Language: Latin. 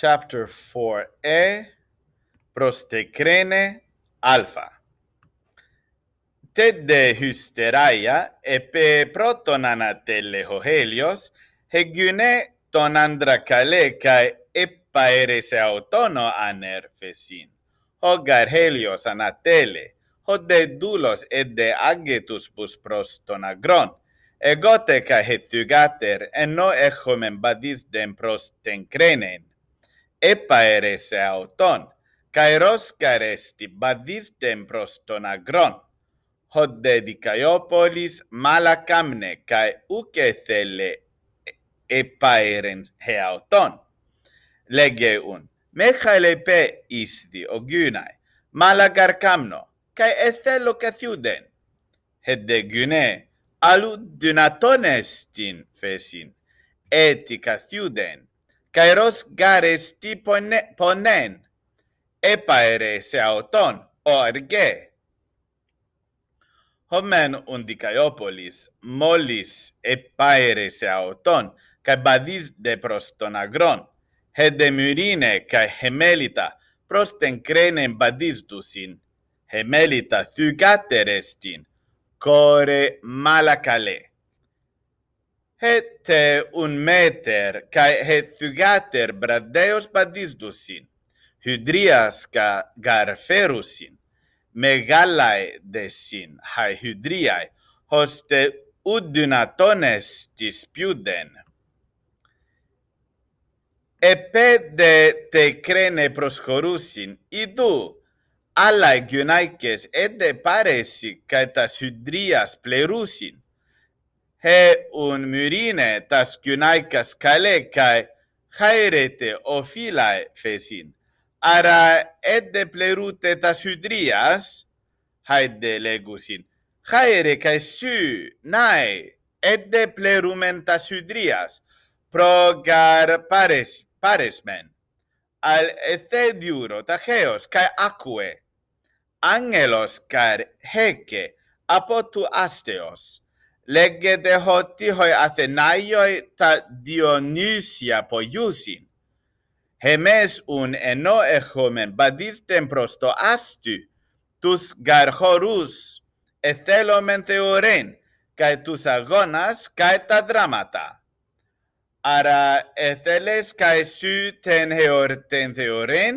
chapter 4a προς τεκραίνε α. Τέντε χυστεράια επε πρώτον ανατέλεχο χέλιος, εγγυνέ τον άντρα καλέ καί επαέρεσε αυτόνο ανέρφεσιν. Ο Γαρ γαρχέλιος ανατέλε, ο δε δούλος εδε άγγετους πους προς τον αγρόν, εγώτε καί χεθυγάτερ ενώ έχομεν μπαδίσδεν προς τεν κραίνεν. επαερέσε αυτον, kairos καρέστη μπαδίστεν προς τον αγρόν. Χοντε δικαιόπολης μαλακάμνε, καε ούκε θέλε επαερεν αυτον. Λέγε ούν, μέχαλε πέ ίσδη ο γυναι, μαλακαρκάμνο, καε εθέλω καθιούντεν. Χεντε γυναι, αλλού δυνατόν εστιν φεσιν, έτη καθιούντεν, kairos gares garesti ponen. Epaere se auton orge. Homen undikaiopolis molis epaere se auton kai badis de prostonagron. Hedemurine kai hemelita prosten crenen badis dusin hemelita thugaterestin core malacale Hete un meter, kai hethugater bradeos badisdusin hydrias ka garferusin megalae de sin, hydriae, hoste udunatones tis piuden. te crene τε idu alla gynaikes ed γυναίκες έντε kai κατά hydrias plerusin he un myrine tas kynaikas hairete haerete filae fesin. Ara et de plerute tas hydrias haide legusin haere kai sy nai et de plerumen tas hydrias progar pares paresmen al ethediuro tacheos kai aquae, angelos kar heke apotu asteos. λέγεται ότι οι Αθηνάιοι τα Διονύσια ποιούσιν. Εμέσουν ενώ έχουμε μπαντίστεν προς το άστυ τους γαρχορούς εθέλομεν θεωρήν, καί τους αγώνας καί τα δράματα. Άρα εθέλες καί σου τεν θεωρήν,